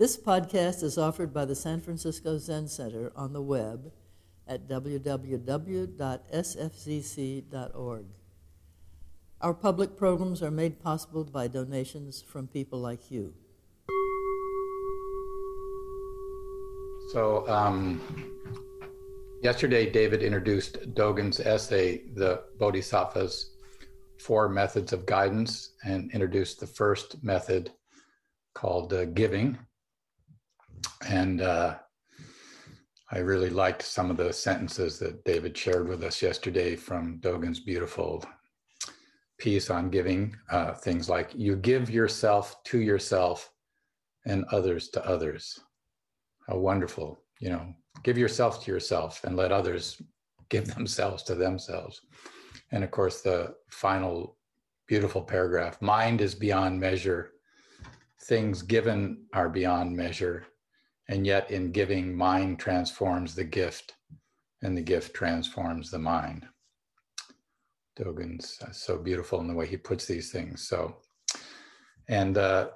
This podcast is offered by the San Francisco Zen Center on the web at www.sfzc.org. Our public programs are made possible by donations from people like you. So, um, yesterday, David introduced Dogen's essay, The Bodhisattva's Four Methods of Guidance, and introduced the first method called uh, giving. And uh, I really liked some of the sentences that David shared with us yesterday from Dogen's beautiful piece on giving. Uh, things like, you give yourself to yourself and others to others. How wonderful, you know, give yourself to yourself and let others give themselves to themselves. And of course, the final beautiful paragraph mind is beyond measure. Things given are beyond measure and yet, in giving, mind transforms the gift, and the gift transforms the mind. Dogen's uh, so beautiful in the way he puts these things. So, and uh,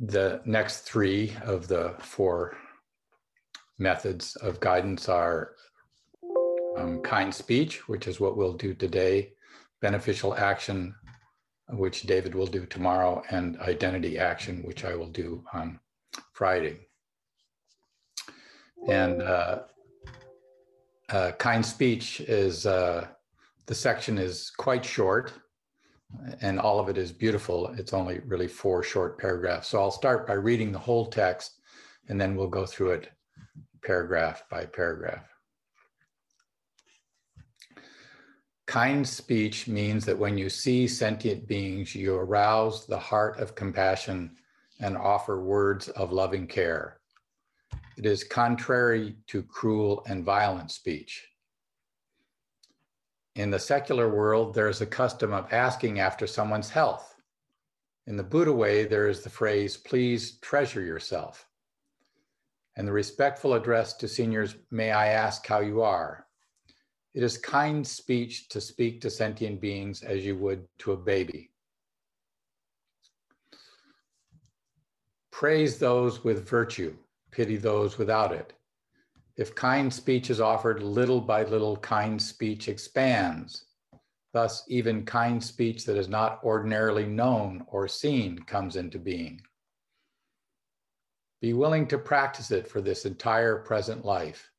the next three of the four methods of guidance are um, kind speech, which is what we'll do today, beneficial action, which David will do tomorrow, and identity action, which I will do on Friday and uh, uh, kind speech is uh, the section is quite short and all of it is beautiful. It's only really four short paragraphs. So i'll start by reading the whole text and then we'll go through it paragraph by paragraph. Kind speech means that when you see sentient beings you arouse the heart of compassion and offer words of loving care it is contrary to cruel and violent speech. In the secular world, there is a custom of asking after someone's health. In the Buddha way, there is the phrase, please treasure yourself. And the respectful address to seniors, may I ask how you are? It is kind speech to speak to sentient beings as you would to a baby. Praise those with virtue pity those without it. If kind speech is offered, little by little, kind speech expands. Thus, even kind speech that is not ordinarily known or seen comes into being. Be willing to practice it for this entire present life.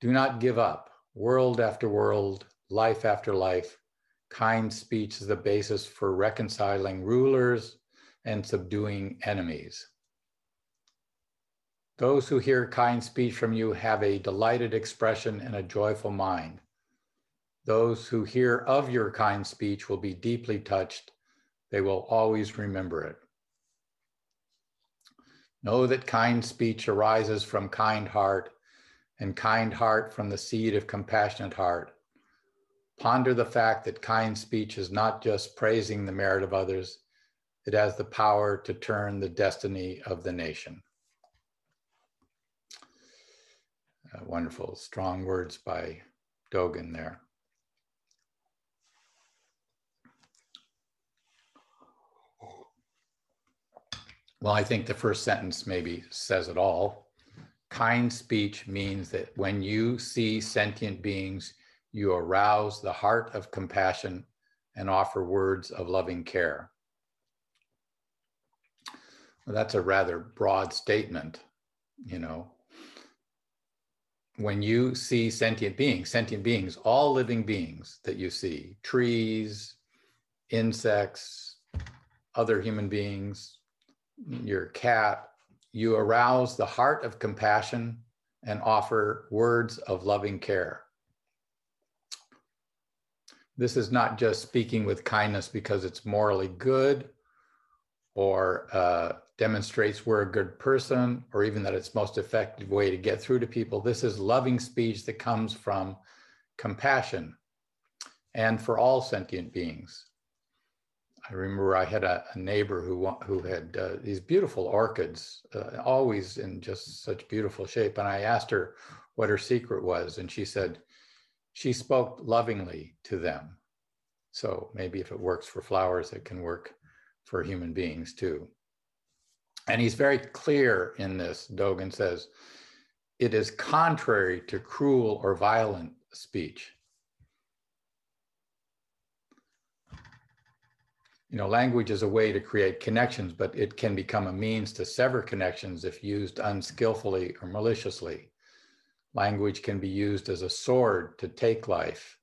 Do not give up. World after world, life after life, kind speech is the basis for reconciling rulers and subduing enemies. Those who hear kind speech from you have a delighted expression and a joyful mind. Those who hear of your kind speech will be deeply touched. They will always remember it. Know that kind speech arises from kind heart, and kind heart from the seed of compassionate heart. Ponder the fact that kind speech is not just praising the merit of others, it has the power to turn the destiny of the nation. Uh, wonderful, strong words by Dogen there. Well, I think the first sentence maybe says it all. Kind speech means that when you see sentient beings, you arouse the heart of compassion and offer words of loving care. Well, that's a rather broad statement, you know when you see sentient beings, sentient beings, all living beings that you see, trees, insects, other human beings, your cat, you arouse the heart of compassion and offer words of loving care. This is not just speaking with kindness because it's morally good or uh, demonstrates we're a good person or even that it's most effective way to get through to people this is loving speech that comes from compassion and for all sentient beings. I remember i had a, a neighbor who who had uh, these beautiful orchids uh, always in just such beautiful shape. And i asked her what her secret was and she said she spoke lovingly to them. So maybe if it works for flowers it can work for human beings too And he's very clear in this. Dogen says, it is contrary to cruel or violent speech. You know, language is a way to create connections, but it can become a means to sever connections if used unskillfully or maliciously. Language can be used as a sword to take life,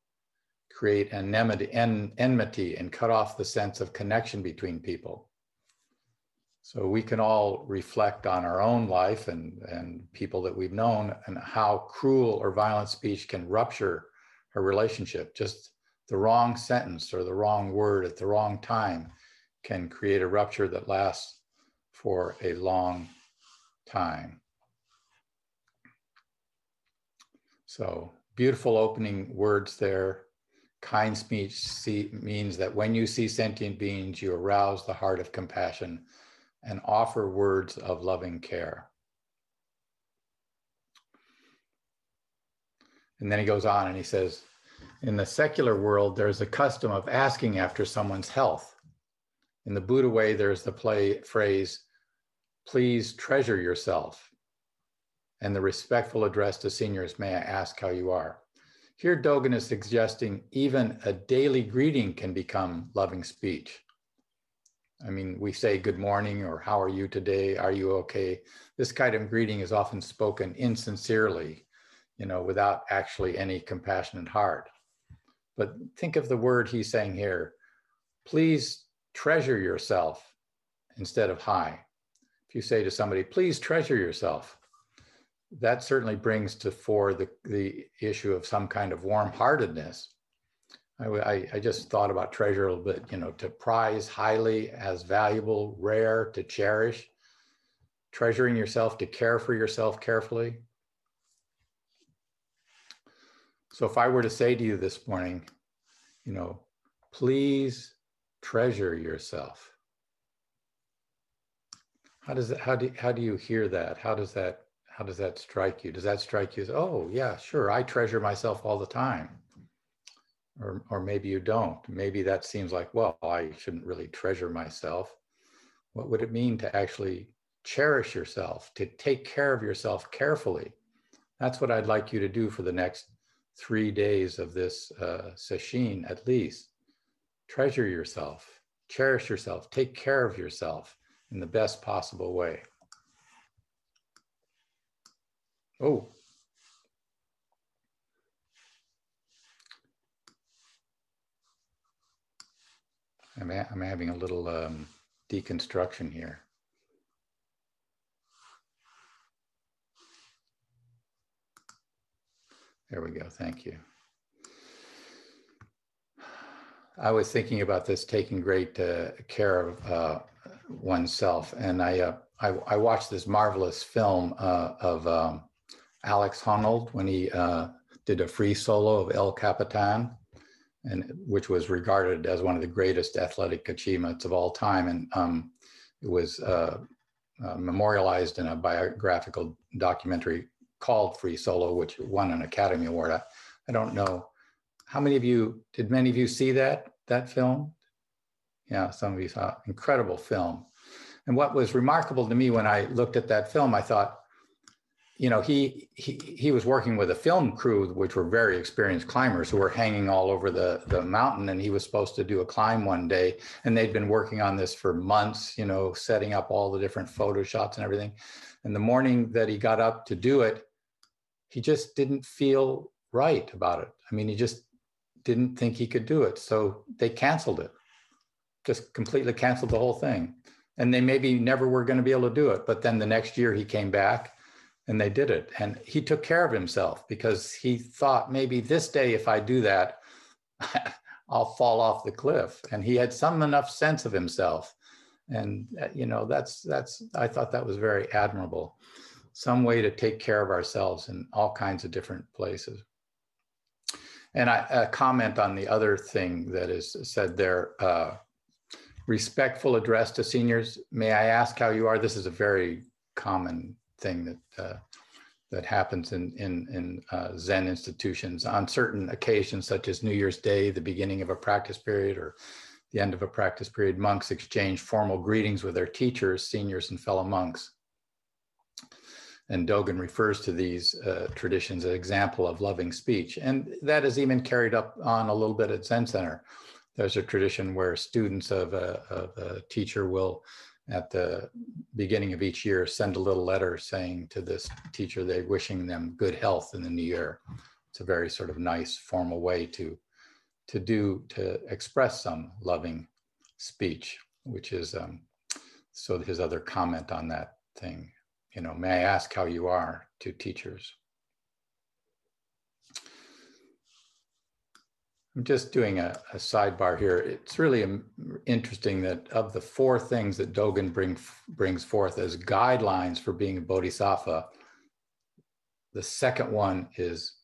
create enmity, enmity and cut off the sense of connection between people. So we can all reflect on our own life and, and people that we've known and how cruel or violent speech can rupture a relationship. Just the wrong sentence or the wrong word at the wrong time can create a rupture that lasts for a long time. So beautiful opening words there. Kind speech see, means that when you see sentient beings, you arouse the heart of compassion and offer words of loving care. And then he goes on and he says, in the secular world, there's a custom of asking after someone's health. In the Buddha way, there's the play phrase, please treasure yourself. And the respectful address to seniors, may I ask how you are? Here, Dogen is suggesting even a daily greeting can become loving speech. I mean, we say good morning or how are you today? Are you okay? This kind of greeting is often spoken insincerely, you know, without actually any compassionate heart. But think of the word he's saying here. Please treasure yourself instead of hi. If you say to somebody, please treasure yourself, that certainly brings to fore the, the issue of some kind of warm heartedness. I, I, I, just thought about treasure a little bit, you know, to prize highly as valuable, rare, to cherish, treasuring yourself, to care for yourself carefully. So if I were to say to you this morning, you know, please treasure yourself. How does that, how do, how do you hear that? How does that, how does that strike you? Does that strike you as, oh yeah, sure, I treasure myself all the time? Or, or maybe you don't. Maybe that seems like, well, I shouldn't really treasure myself. What would it mean to actually cherish yourself, to take care of yourself carefully? That's what I'd like you to do for the next three days of this uh, at least. Treasure yourself, cherish yourself, take care of yourself in the best possible way. Oh. I'm, I'm having a little um, deconstruction here. There we go. Thank you. I was thinking about this taking great uh, care of uh, oneself, and I, uh, I, I watched this marvelous film uh, of um, Alex Honnold when he uh, did a free solo of El Capitan, and which was regarded as one of the greatest athletic achievements of all time, and um, it was uh, memorialized in a biographical documentary called Free Solo, which won an Academy Award. I, I don't know how many of you did many of you see that that film? Yeah, some of you saw incredible film. And what was remarkable to me when I looked at that film, I thought, you know, he he he was working with a film crew, which were very experienced climbers who were hanging all over the the mountain, and he was supposed to do a climb one day, and they'd been working on this for months, you know, setting up all the different photo shots and everything. And the morning that he got up to do it, he just didn't feel right about it. I mean, he just didn't think he could do it. So they canceled it, just completely canceled the whole thing. And they maybe never were going to be able to do it. But then the next year he came back and they did it. And he took care of himself because he thought maybe this day, if I do that, I'll fall off the cliff. And he had some enough sense of himself. And, uh, you know, that's, that's, I thought that was very admirable some way to take care of ourselves in all kinds of different places. And I comment on the other thing that is said there. Uh, respectful address to seniors. May I ask how you are? This is a very common thing that uh, that happens in in, in uh, Zen institutions on certain occasions, such as New Year's Day, the beginning of a practice period, or the end of a practice period, monks exchange formal greetings with their teachers, seniors, and fellow monks. And Dogen refers to these uh, traditions as an example of loving speech. And that is even carried up on a little bit at Zen Center. There's a tradition where students of a, of a teacher will, at the beginning of each year, send a little letter saying to this teacher they're wishing them good health in the new year. It's a very sort of nice formal way to to do to express some loving speech, which is um, so his other comment on that thing you know, may I ask how you are to teachers? I'm just doing a, a sidebar here. It's really interesting that of the four things that Dogen bring, brings forth as guidelines for being a bodhisattva, the second one is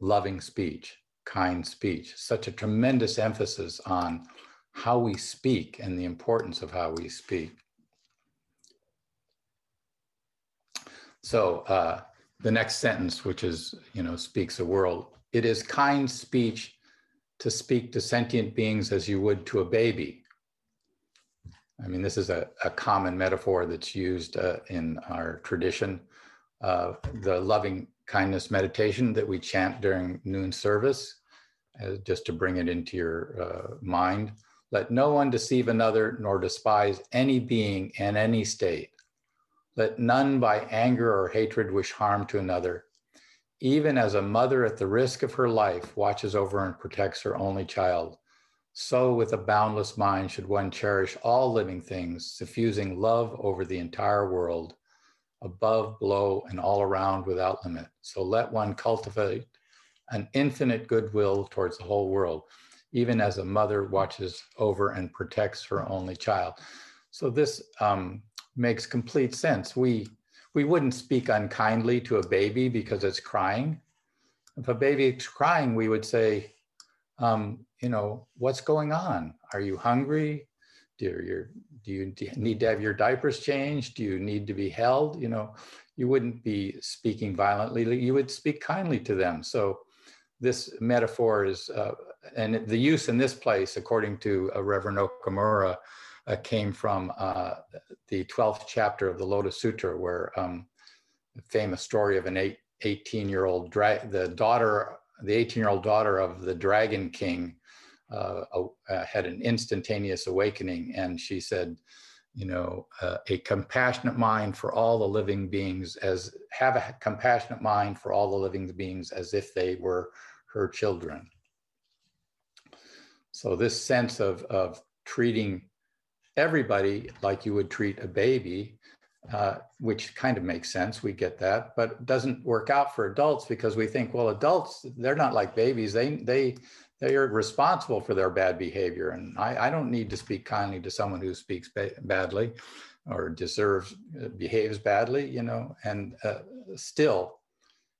loving speech, kind speech, such a tremendous emphasis on how we speak and the importance of how we speak. So uh, the next sentence, which is, you know, speaks a world, it is kind speech to speak to sentient beings as you would to a baby. I mean, this is a, a common metaphor that's used uh, in our tradition. Uh, the loving kindness meditation that we chant during noon service, uh, just to bring it into your uh, mind. Let no one deceive another nor despise any being in any state. Let none by anger or hatred wish harm to another. Even as a mother at the risk of her life watches over and protects her only child, so with a boundless mind should one cherish all living things, suffusing love over the entire world, above, below, and all around without limit. So let one cultivate an infinite goodwill towards the whole world, even as a mother watches over and protects her only child. So this um, makes complete sense. We we wouldn't speak unkindly to a baby because it's crying. If a baby is crying, we would say, um, you know, what's going on? Are you hungry? Do you, do you need to have your diapers changed? Do you need to be held? You know, you wouldn't be speaking violently. You would speak kindly to them. So this metaphor is, uh, and the use in this place, according to uh, Reverend Okumura, uh, came from uh, the 12th chapter of the Lotus Sutra, where um, the famous story of an eight, 18 year old, dra- the daughter, the 18 year old daughter of the Dragon King uh, uh, had an instantaneous awakening. And she said, you know, uh, a compassionate mind for all the living beings as have a compassionate mind for all the living beings as if they were her children. So this sense of, of treating everybody like you would treat a baby, uh, which kind of makes sense. We get that, but doesn't work out for adults because we think, well, adults they're not like babies. They they they are responsible for their bad behavior, and I, I don't need to speak kindly to someone who speaks ba- badly or deserves uh, behaves badly, you know. And uh, still,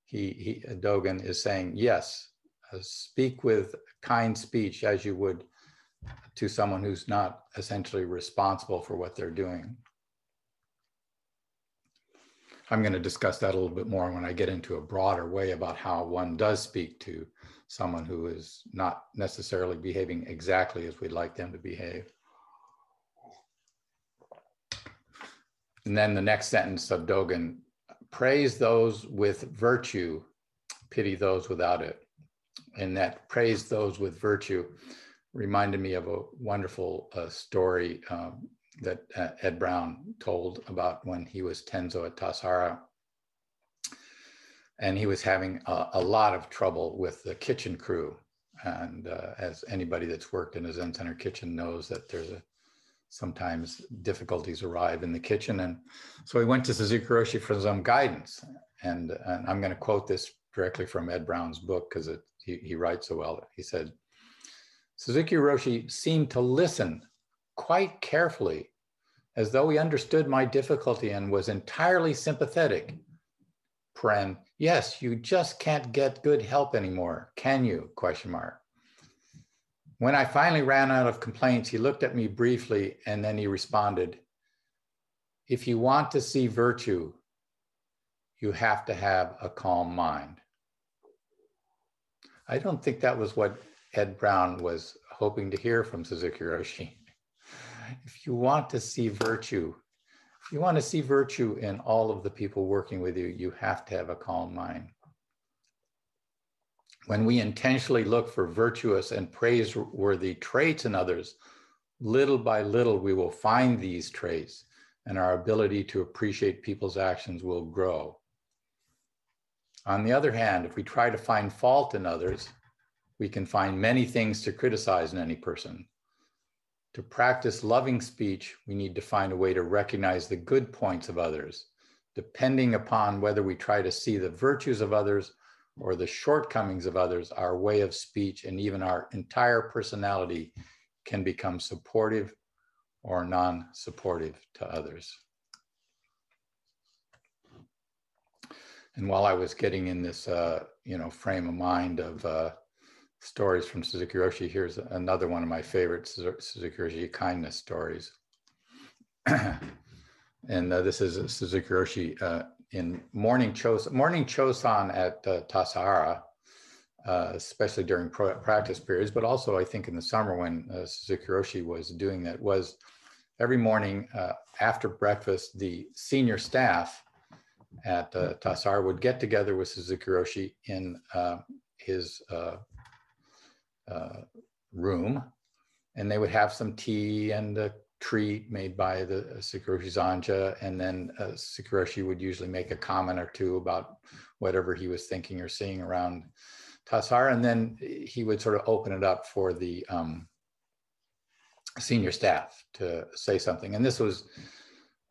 he, he Dogen is saying yes, uh, speak with kind speech as you would to someone who's not essentially responsible for what they're doing. I'm going to discuss that a little bit more when I get into a broader way about how one does speak to someone who is not necessarily behaving exactly as we'd like them to behave. And then the next sentence of Dogen praise those with virtue, pity those without it. And that praise those with virtue reminded me of a wonderful uh, story um, that uh, Ed Brown told about when he was Tenzo at Tassajara. And he was having a, a lot of trouble with the kitchen crew. And uh, as anybody that's worked in a Zen Center kitchen knows that there's a sometimes difficulties arrive in the kitchen. And so he went to Suzuki Roshi for some guidance. And, and I'm going to quote this directly from Ed Brown's book because he, he writes so well. He said, Suzuki Roshi seemed to listen quite carefully, as though he understood my difficulty and was entirely sympathetic. Yes, you just can't get good help anymore, can you? Question mark. When I finally ran out of complaints, he looked at me briefly and then he responded, If you want to see virtue, you have to have a calm mind. I don't think that was what Ed Brown was hoping to hear from Suzuki Roshi. If you want to see virtue, if you want to see virtue in all of the people working with you, you have to have a calm mind. When we intentionally look for virtuous and praiseworthy traits in others, little by little we will find these traits and our ability to appreciate people's actions will grow. On the other hand, if we try to find fault in others, we can find many things to criticize in any person. To practice loving speech, we need to find a way to recognize the good points of others, depending upon whether we try to see the virtues of others or the shortcomings of others, our way of speech and even our entire personality can become supportive or non supportive to others. And while I was getting in this, uh, you know, frame of mind of uh, stories from Suzuki Roshi, here's another one of my favorite Suzuki Roshi kindness stories. and uh, this is Suzuki Roshi uh, in morning Chos morning Chosan at uh, Tassajara, uh, especially during practice periods, but also I think in the summer when uh, Suzuki Roshi was doing that was every morning uh, after breakfast, the senior staff at uh, Tassajara would get together with Suzuki Roshi in uh, his uh, room, and they would have some tea and a treat made by the uh, Zanja, and then uh, Suzuki would usually make a comment or two about whatever he was thinking or seeing around Tassajara, and then he would sort of open it up for the um, senior staff to say something. And this was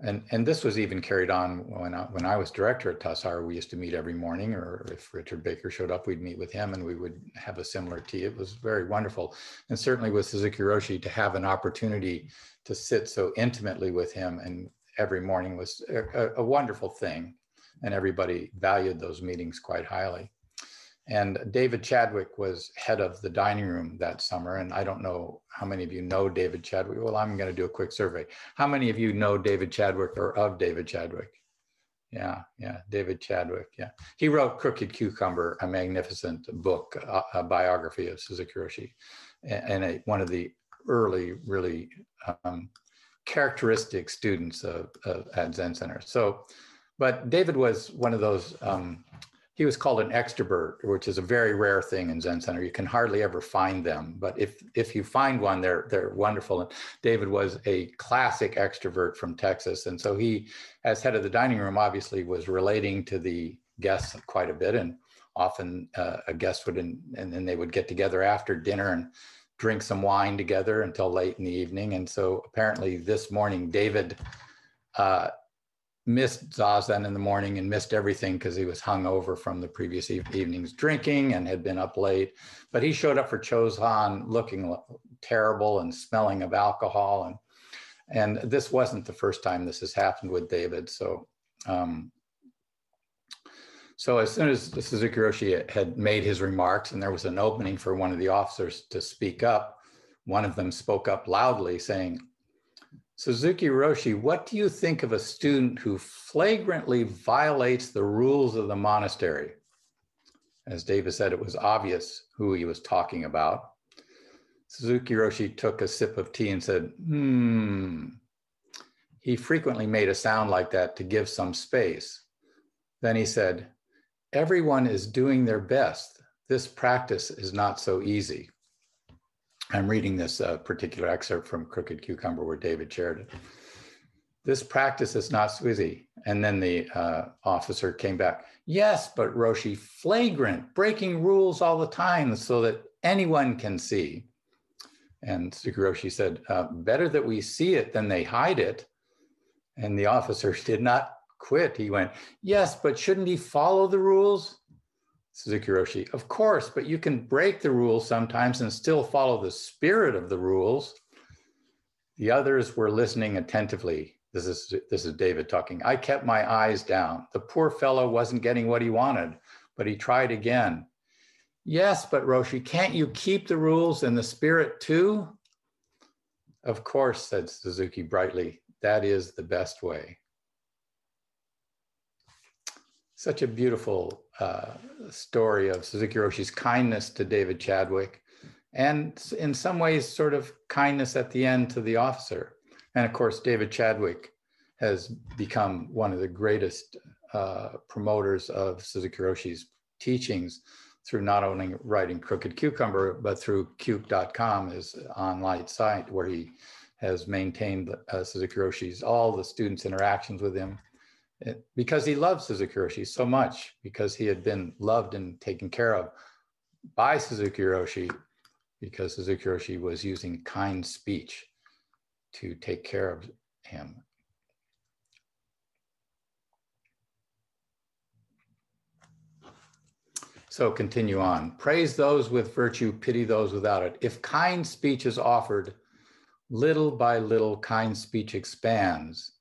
and and this was even carried on when I, when I was director at Tassajara. We used to meet every morning, or if Richard Baker showed up, we'd meet with him, and we would have a similar tea. It was very wonderful, and certainly with Suzuki Roshi to have an opportunity to sit so intimately with him, and every morning was a, a wonderful thing, and everybody valued those meetings quite highly. And David Chadwick was head of the dining room that summer. And I don't know how many of you know David Chadwick. Well, I'm going to do a quick survey. How many of you know David Chadwick or of David Chadwick? Yeah, yeah, David Chadwick. Yeah. He wrote Crooked Cucumber, a magnificent book, a, a biography of Suzuki Roshi, and, a, one of the early, really um, characteristic students of, of, at Zen Center. So, but David was one of those um, he was called an extrovert, which is a very rare thing in Zen Center. You can hardly ever find them, but if if you find one, they're they're wonderful. And David was a classic extrovert from Texas, and so he, as head of the dining room, obviously was relating to the guests quite a bit, and often uh, a guest would in, and then they would get together after dinner and drink some wine together until late in the evening. And so apparently this morning, David. Uh, missed zazen in the morning and missed everything because he was hung over from the previous evening's drinking and had been up late. But he showed up for Chosan looking terrible and smelling of alcohol. And, and this wasn't the first time this has happened with David. So, um, so as soon as Suzuki Roshi had made his remarks and there was an opening for one of the officers to speak up, one of them spoke up loudly saying, Suzuki Roshi, what do you think of a student who flagrantly violates the rules of the monastery? As David said, it was obvious who he was talking about. Suzuki Roshi took a sip of tea and said, hmm. He frequently made a sound like that to give some space. Then he said, Everyone is doing their best. This practice is not so easy. I'm reading this uh, particular excerpt from Crooked Cucumber where David shared it. This practice is not easy. And then the uh, officer came back. Yes, but Roshi, flagrant, breaking rules all the time so that anyone can see. And Roshi said, uh, better that we see it than they hide it. And the officer did not quit. He went, yes, but shouldn't he follow the rules? Suzuki Roshi, of course, but you can break the rules sometimes and still follow the spirit of the rules. The others were listening attentively. This is this is David talking. I kept my eyes down. The poor fellow wasn't getting what he wanted, but he tried again. Yes, but Roshi, can't you keep the rules and the spirit too? Of course, said Suzuki brightly. That is the best way. Such a beautiful uh, story of Suzuki Roshi's kindness to David Chadwick and in some ways, sort of kindness at the end to the officer. And of course, David Chadwick has become one of the greatest uh, promoters of Suzuki Roshi's teachings through not only writing Crooked Cucumber, but through Cuke.com, his online site where he has maintained uh, Suzuki Roshi's, all the students' interactions with him, because he loved Suzuki so much, because he had been loved and taken care of by Suzuki Roshi, because Suzuki Roshi was using kind speech to take care of him. So continue on. Praise those with virtue, pity those without it. If kind speech is offered, little by little kind speech expands.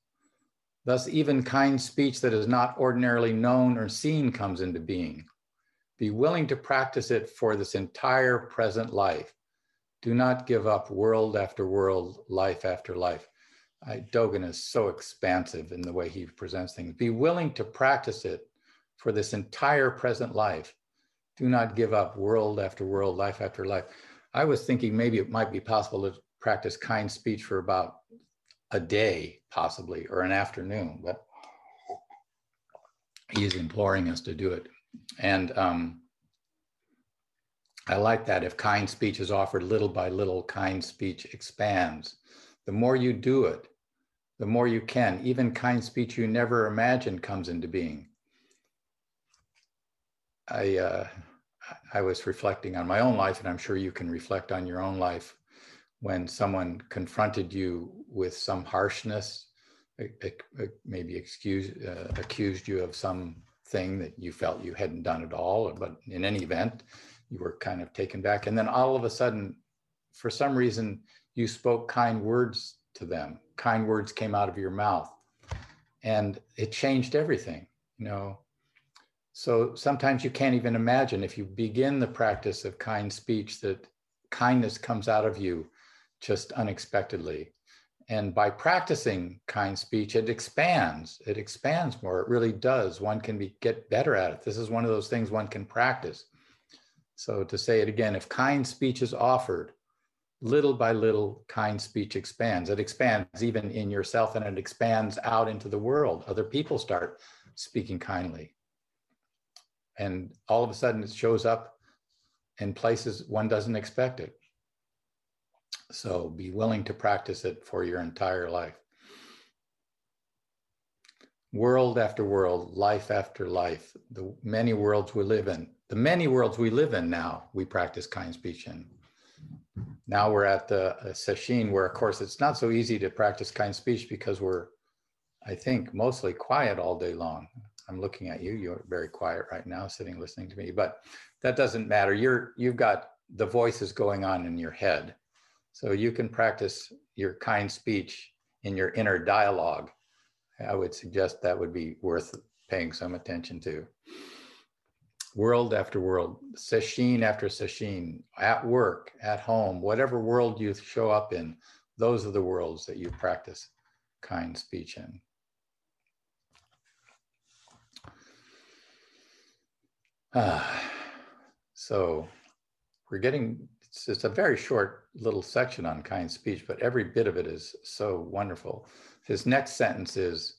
Thus, even kind speech that is not ordinarily known or seen comes into being. Be willing to practice it for this entire present life. Do not give up world after world, life after life. I, Dogen is so expansive in the way he presents things. Be willing to practice it for this entire present life do not give up world after world, life after life. I was thinking maybe it might be possible to practice kind speech for about a day, possibly, or an afternoon, but he's imploring us to do it. And um, I like that. If kind speech is offered little by little, kind speech expands. The more you do it, the more you can. Even kind speech you never imagined comes into being. I uh, I was reflecting on my own life, and I'm sure you can reflect on your own life when someone confronted you with some harshness, maybe excuse, uh, accused you of something that you felt you hadn't done at all, but in any event, you were kind of taken back, and then all of a sudden, for some reason, you spoke kind words to them. Kind words came out of your mouth, and it changed everything. You know, so sometimes you can't even imagine if you begin the practice of kind speech that kindness comes out of you just unexpectedly. And by practicing kind speech, it expands. It expands more. It really does. One can be, get better at it. This is one of those things one can practice. So to say it again, if kind speech is offered, little by little, kind speech expands. It expands even in yourself and it expands out into the world. Other people start speaking kindly and all of a sudden it shows up in places one doesn't expect it. So be willing to practice it for your entire life. World after world, life after life, the many worlds we live in, the many worlds we live in now, we practice kind speech in. Now we're at the sesshin where, of course, it's not so easy to practice kind speech because we're, I think, mostly quiet all day long. I'm looking at you. You're very quiet right now, sitting listening to me, but that doesn't matter. You're you've got the voices going on in your head. So you can practice your kind speech in your inner dialogue. I would suggest that would be worth paying some attention to. World after world, sesshin after sesshin, at work, at home, whatever world you show up in, those are the worlds that you practice kind speech in. Ah, so we're getting, it's, it's a very short little section on kind speech, but every bit of it is so wonderful. His next sentence is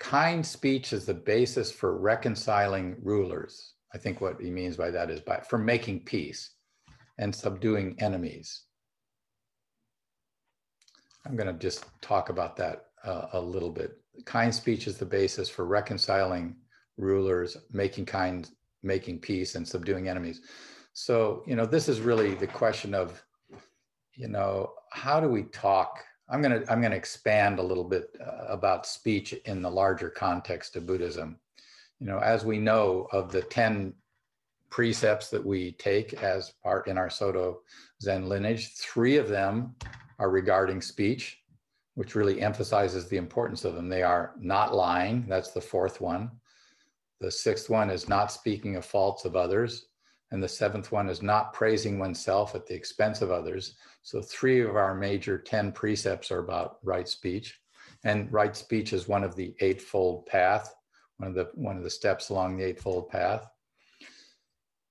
kind speech is the basis for reconciling rulers. I think what he means by that is by for making peace and subduing enemies. I'm going to just talk about that uh, a little bit. Kind speech is the basis for reconciling rulers, making kind, making peace and subduing enemies. So, you know, this is really the question of, you know, how do we talk? I'm going to I'm going to expand a little bit uh, about speech in the larger context of Buddhism. You know, as we know of the 10 precepts that we take as part in our Soto Zen lineage, three of them are regarding speech, which really emphasizes the importance of them. They are not lying, that's the fourth one. The sixth one is not speaking of faults of others. And the seventh one is not praising oneself at the expense of others. So, three of our major 10 precepts are about right speech. And right speech is one of the eightfold path, one of the, one of the steps along the eightfold path.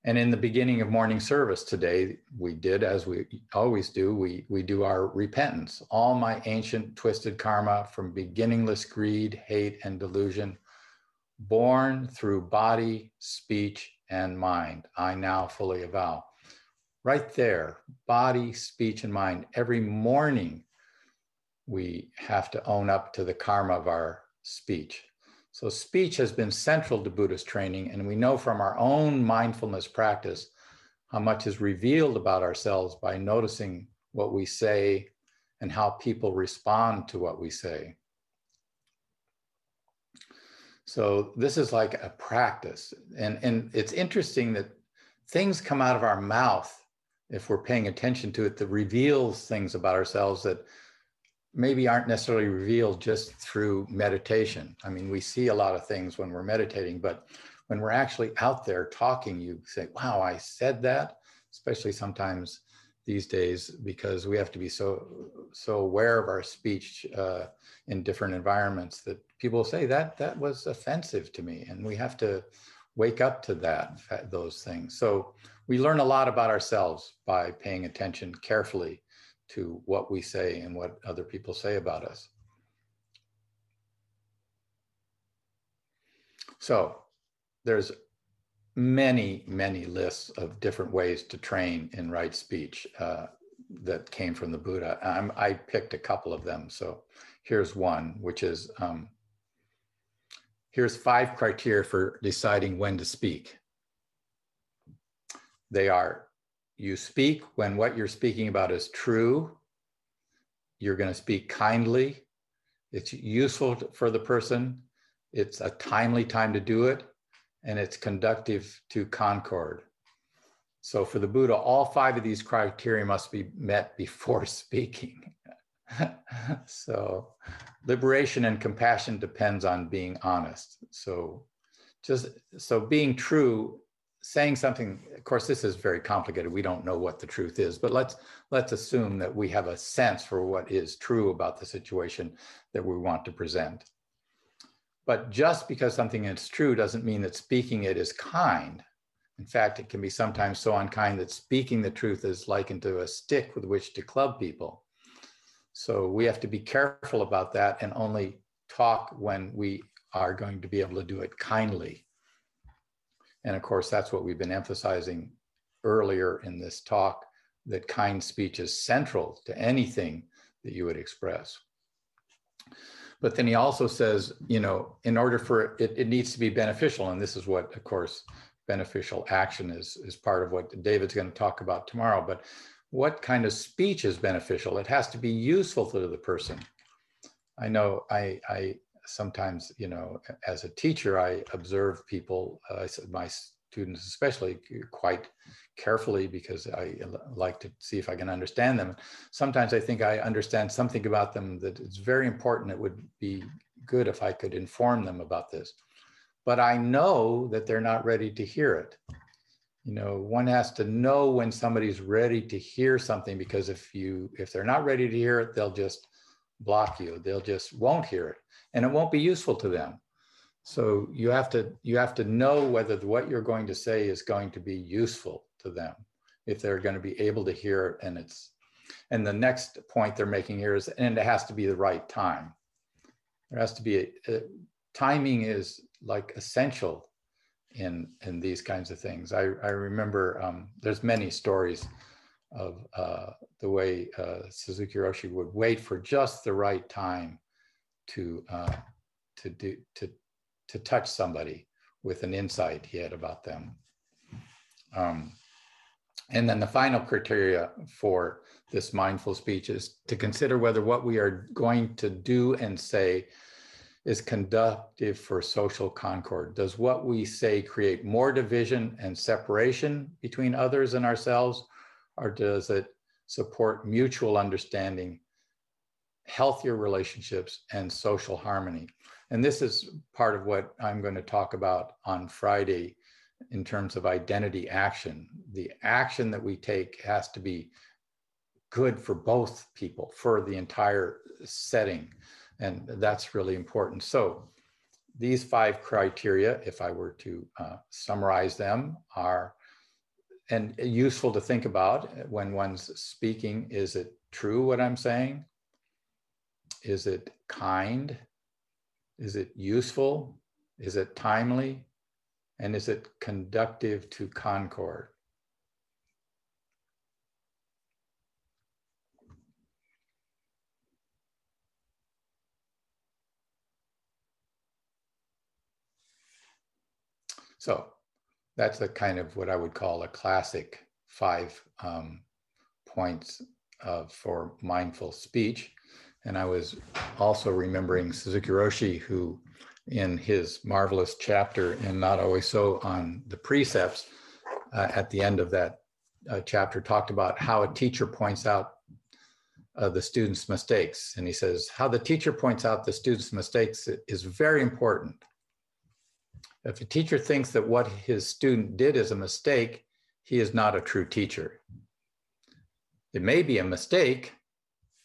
And in the beginning of morning service today, we did as we always do, we, we do our repentance. All my ancient twisted karma from beginningless greed, hate, and delusion, born through body, speech, and mind, I now fully avow. Right there, body, speech, and mind. Every morning, we have to own up to the karma of our speech. So, speech has been central to Buddhist training, and we know from our own mindfulness practice how much is revealed about ourselves by noticing what we say and how people respond to what we say. So, this is like a practice. And, and it's interesting that things come out of our mouth if we're paying attention to it that reveals things about ourselves that maybe aren't necessarily revealed just through meditation. I mean, we see a lot of things when we're meditating, but when we're actually out there talking, you say, wow, I said that, especially sometimes these days because we have to be so so aware of our speech uh, in different environments that people say that that was offensive to me and we have to wake up to that those things so we learn a lot about ourselves by paying attention carefully to what we say and what other people say about us. So there's many, many lists of different ways to train in right speech uh, that came from the Buddha. I'm, i picked a couple of them. So here's one, which is um, here's five criteria for deciding when to speak. They are you speak when what you're speaking about is true. You're going to speak kindly. It's useful for the person. It's a timely time to do it. And it's conductive to concord. So for the Buddha, all five of these criteria must be met before speaking. so liberation and compassion depends on being honest. So just so being true saying something of course this is very complicated we don't know what the truth is but let's let's assume that we have a sense for what is true about the situation that we want to present but just because something is true doesn't mean that speaking it is kind. In fact it can be sometimes so unkind that speaking the truth is likened to a stick with which to club people. So we have to be careful about that and only talk when we are going to be able to do it kindly. And of course, that's what we've been emphasizing earlier in this talk that kind speech is central to anything that you would express. But then he also says, you know, in order for it, it needs to be beneficial. And this is what, of course, beneficial action is, is part of what David's going to talk about tomorrow. But what kind of speech is beneficial? It has to be useful to the person. I know I, I sometimes, you know, as a teacher, I observe people, uh, I said my students especially, quite carefully because I like to see if I can understand them. Sometimes I think I understand something about them that it's very important. It would be good if I could inform them about this. But I know that they're not ready to hear it. You know, one has to know when somebody's ready to hear something because if you if they're not ready to hear it, they'll just block you. They'll just won't hear it and it won't be useful to them. So you have to you have to know whether what you're going to say is going to be useful to them if they're going to be able to hear it and it's and the next point they're making here is and it has to be the right time. There has to be a, a timing is like essential in in these kinds of things. I I remember um, there's many stories of uh, the way uh, Suzuki Roshi would wait for just the right time to uh, to do to to touch somebody with an insight he had about them. Um, and then the final criteria for this mindful speech is to consider whether what we are going to do and say is conductive for social concord. Does what we say create more division and separation between others and ourselves, or does it support mutual understanding healthier relationships and social harmony. And this is part of what I'm going to talk about on Friday in terms of identity action. The action that we take has to be good for both people, for the entire setting. And that's really important. So, these five criteria, if I were to uh, summarize them, are and useful to think about when one's speaking. Is it true what I'm saying? Is it kind? Is it useful? Is it timely? And is it conductive to concord? So that's a kind of what I would call a classic five um, points of, for mindful speech. And I was also remembering Suzuki Roshi, who in his marvelous chapter and Not Always So on the precepts, uh, at the end of that uh, chapter, talked about how a teacher points out uh, the student's mistakes. And he says, how the teacher points out the student's mistakes is very important. If a teacher thinks that what his student did is a mistake, he is not a true teacher. It may be a mistake,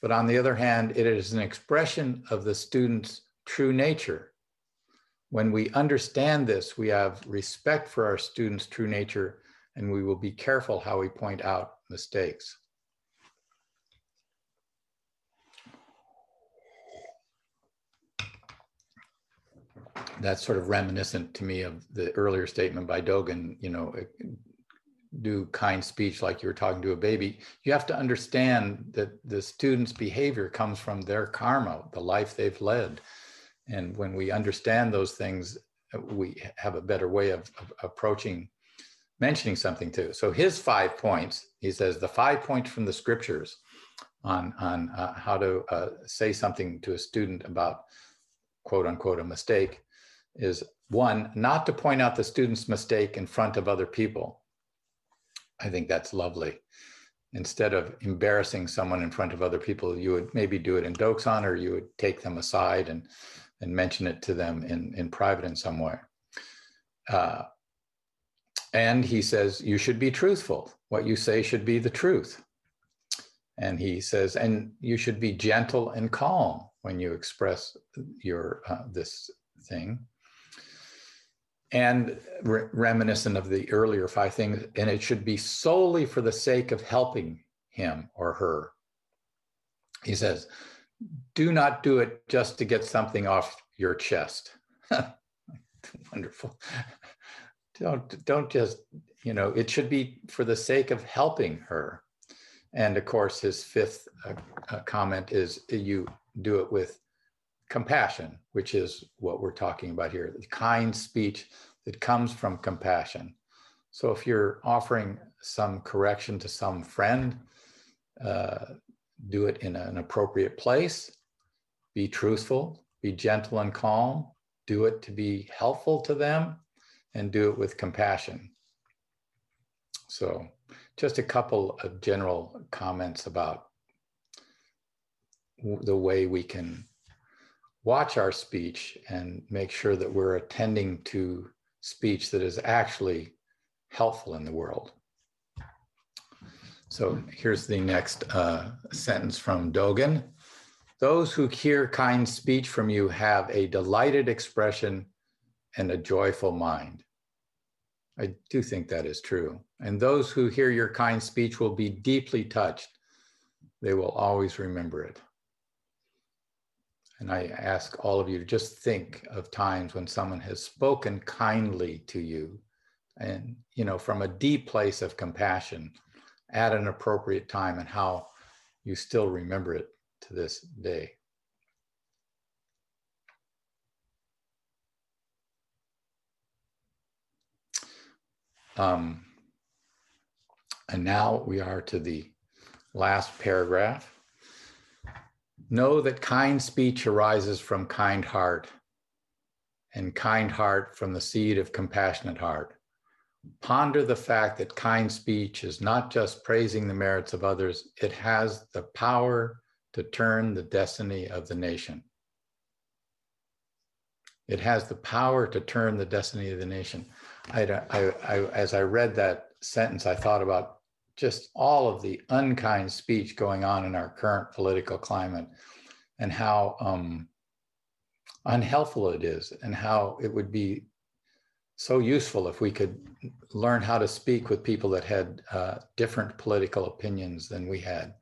but on the other hand, it is an expression of the student's true nature. When we understand this, we have respect for our students' true nature, and we will be careful how we point out mistakes. That's sort of reminiscent to me of the earlier statement by Dogen, you know, do kind speech like you were talking to a baby, you have to understand that the student's behavior comes from their karma, the life they've led. And when we understand those things, we have a better way of, of approaching mentioning something too. So his five points, he says the five points from the scriptures on, on uh, how to uh, say something to a student about quote unquote a mistake is one, not to point out the student's mistake in front of other people I think that's lovely. Instead of embarrassing someone in front of other people, you would maybe do it in Doksan or you would take them aside and, and mention it to them in, in private in some way. Uh, and he says, you should be truthful. What you say should be the truth. And he says, and you should be gentle and calm when you express your uh, this thing and re- reminiscent of the earlier five things, and it should be solely for the sake of helping him or her. He says, do not do it just to get something off your chest. Wonderful. Don't don't just, you know, it should be for the sake of helping her. And of course, his fifth uh, uh, comment is you do it with compassion, which is what we're talking about here the kind speech that comes from compassion. So if you're offering some correction to some friend, uh, do it in an appropriate place, be truthful, be gentle and calm, do it to be helpful to them, and do it with compassion. So, just a couple of general comments about the way we can watch our speech and make sure that we're attending to speech that is actually helpful in the world. So here's the next uh, sentence from Dogen. Those who hear kind speech from you have a delighted expression and a joyful mind. I do think that is true. And those who hear your kind speech will be deeply touched. They will always remember it. And I ask all of you to just think of times when someone has spoken kindly to you and, you know, from a deep place of compassion at an appropriate time and how you still remember it to this day. Um, and now we are to the last paragraph. Know that kind speech arises from kind heart, and kind heart from the seed of compassionate heart. Ponder the fact that kind speech is not just praising the merits of others, it has the power to turn the destiny of the nation. It has the power to turn the destiny of the nation. I, I, I, as I read that sentence, I thought about just all of the unkind speech going on in our current political climate and how um, unhelpful it is and how it would be so useful if we could learn how to speak with people that had uh, different political opinions than we had.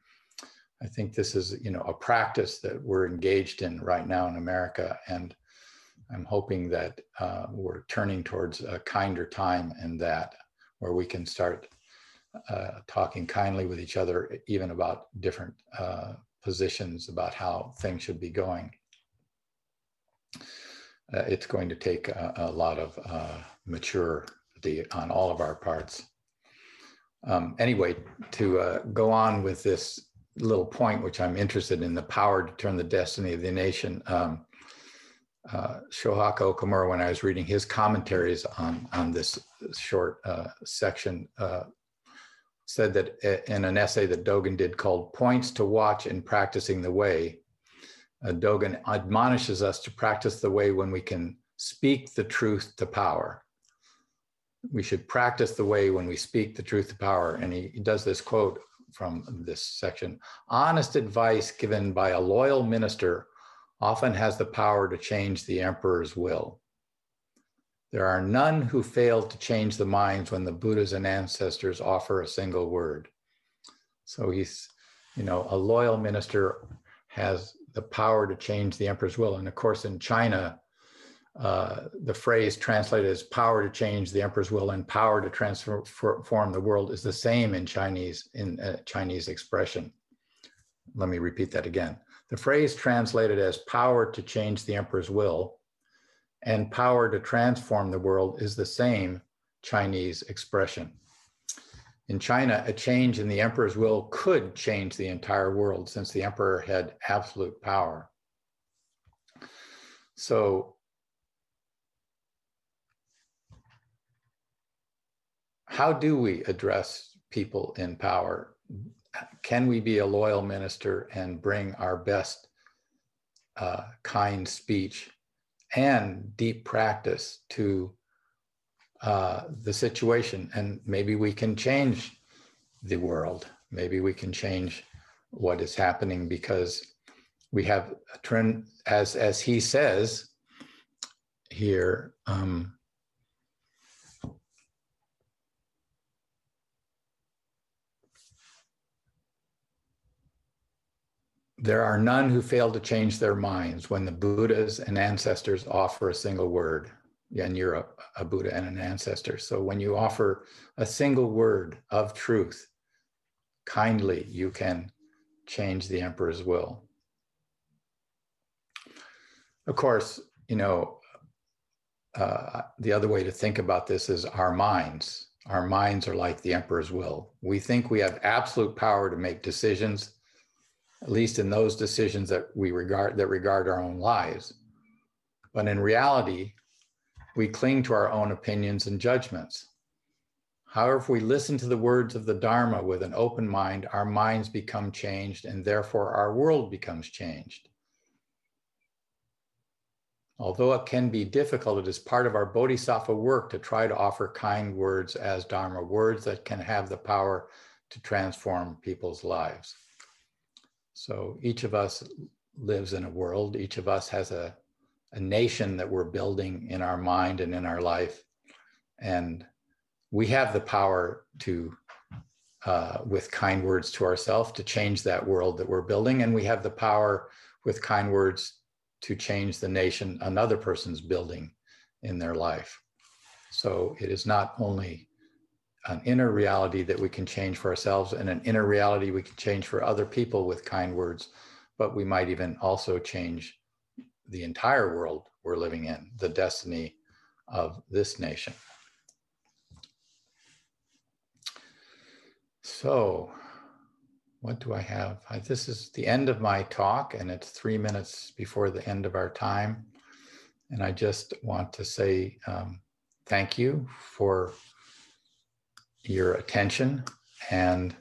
I think this is, you know, a practice that we're engaged in right now in America, and I'm hoping that uh, we're turning towards a kinder time and that, where we can start uh, talking kindly with each other, even about different uh, positions about how things should be going. Uh, it's going to take a, a lot of uh, maturity on all of our parts. Um, anyway, to uh, go on with this little point, which I'm interested in, the power to turn the destiny of the nation. Um, uh, Shohaku Okumura, when I was reading his commentaries on, on this short uh, section, uh, said that uh, in an essay that Dogen did called Points to Watch in Practicing the Way, uh, Dogen admonishes us to practice the way when we can speak the truth to power. We should practice the way when we speak the truth to power. And he, he does this quote from this section honest advice given by a loyal minister often has the power to change the emperor's will. There are none who fail to change the minds when the Buddhas and ancestors offer a single word. So he's, you know, a loyal minister has the power to change the emperor's will. And of course, in China, uh, the phrase translated as power to change the emperor's will and power to transform the world is the same in Chinese in uh, Chinese expression. Let me repeat that again. The phrase translated as power to change the emperor's will and power to transform the world is the same Chinese expression. In China, a change in the emperor's will could change the entire world since the emperor had absolute power. So how do we address people in power? Can we be a loyal minister and bring our best uh, kind speech and deep practice to uh, the situation? And maybe we can change the world. Maybe we can change what is happening because we have a trend, as as he says here. Um, There are none who fail to change their minds when the Buddhas and ancestors offer a single word. And you're a, a Buddha and an ancestor. So when you offer a single word of truth, kindly, you can change the emperor's will. Of course, you know, uh, the other way to think about this is our minds. Our minds are like the emperor's will. We think we have absolute power to make decisions at least in those decisions that we regard that regard our own lives. But in reality, we cling to our own opinions and judgments. However, if we listen to the words of the Dharma with an open mind, our minds become changed and therefore our world becomes changed. Although it can be difficult, it is part of our bodhisattva work to try to offer kind words as Dharma, words that can have the power to transform people's lives. So each of us lives in a world, each of us has a, a nation that we're building in our mind and in our life. And we have the power to, uh, with kind words to ourselves, to change that world that we're building. And we have the power with kind words to change the nation another person's building in their life. So it is not only an inner reality that we can change for ourselves and an inner reality we can change for other people with kind words, but we might even also change the entire world we're living in, the destiny of this nation. So, what do I have? I, this is the end of my talk, and it's three minutes before the end of our time. And I just want to say um, thank you for your attention and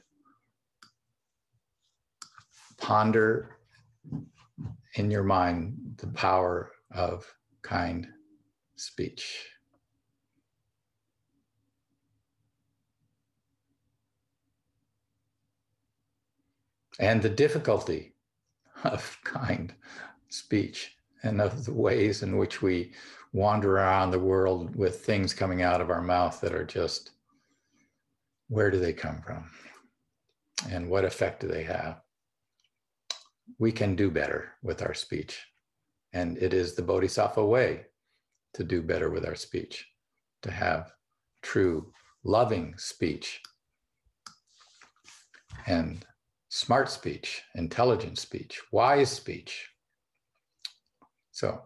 ponder in your mind the power of kind speech. And the difficulty of kind speech and of the ways in which we wander around the world with things coming out of our mouth that are just where do they come from? And what effect do they have? We can do better with our speech. And it is the Bodhisattva way to do better with our speech, to have true, loving speech and smart speech, intelligent speech, wise speech. So,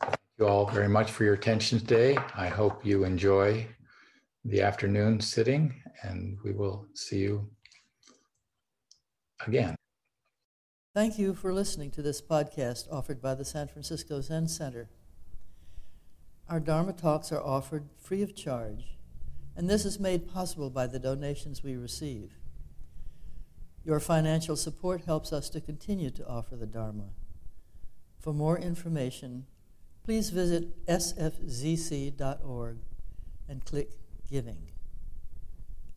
thank you all very much for your attention today. I hope you enjoy the afternoon sitting, and we will see you again. Thank you for listening to this podcast offered by the San Francisco Zen Center. Our Dharma talks are offered free of charge, and this is made possible by the donations we receive. Your financial support helps us to continue to offer the Dharma. For more information, please visit sfzc.org and click Giving.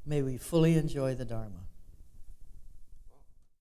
May we fully enjoy the Dharma.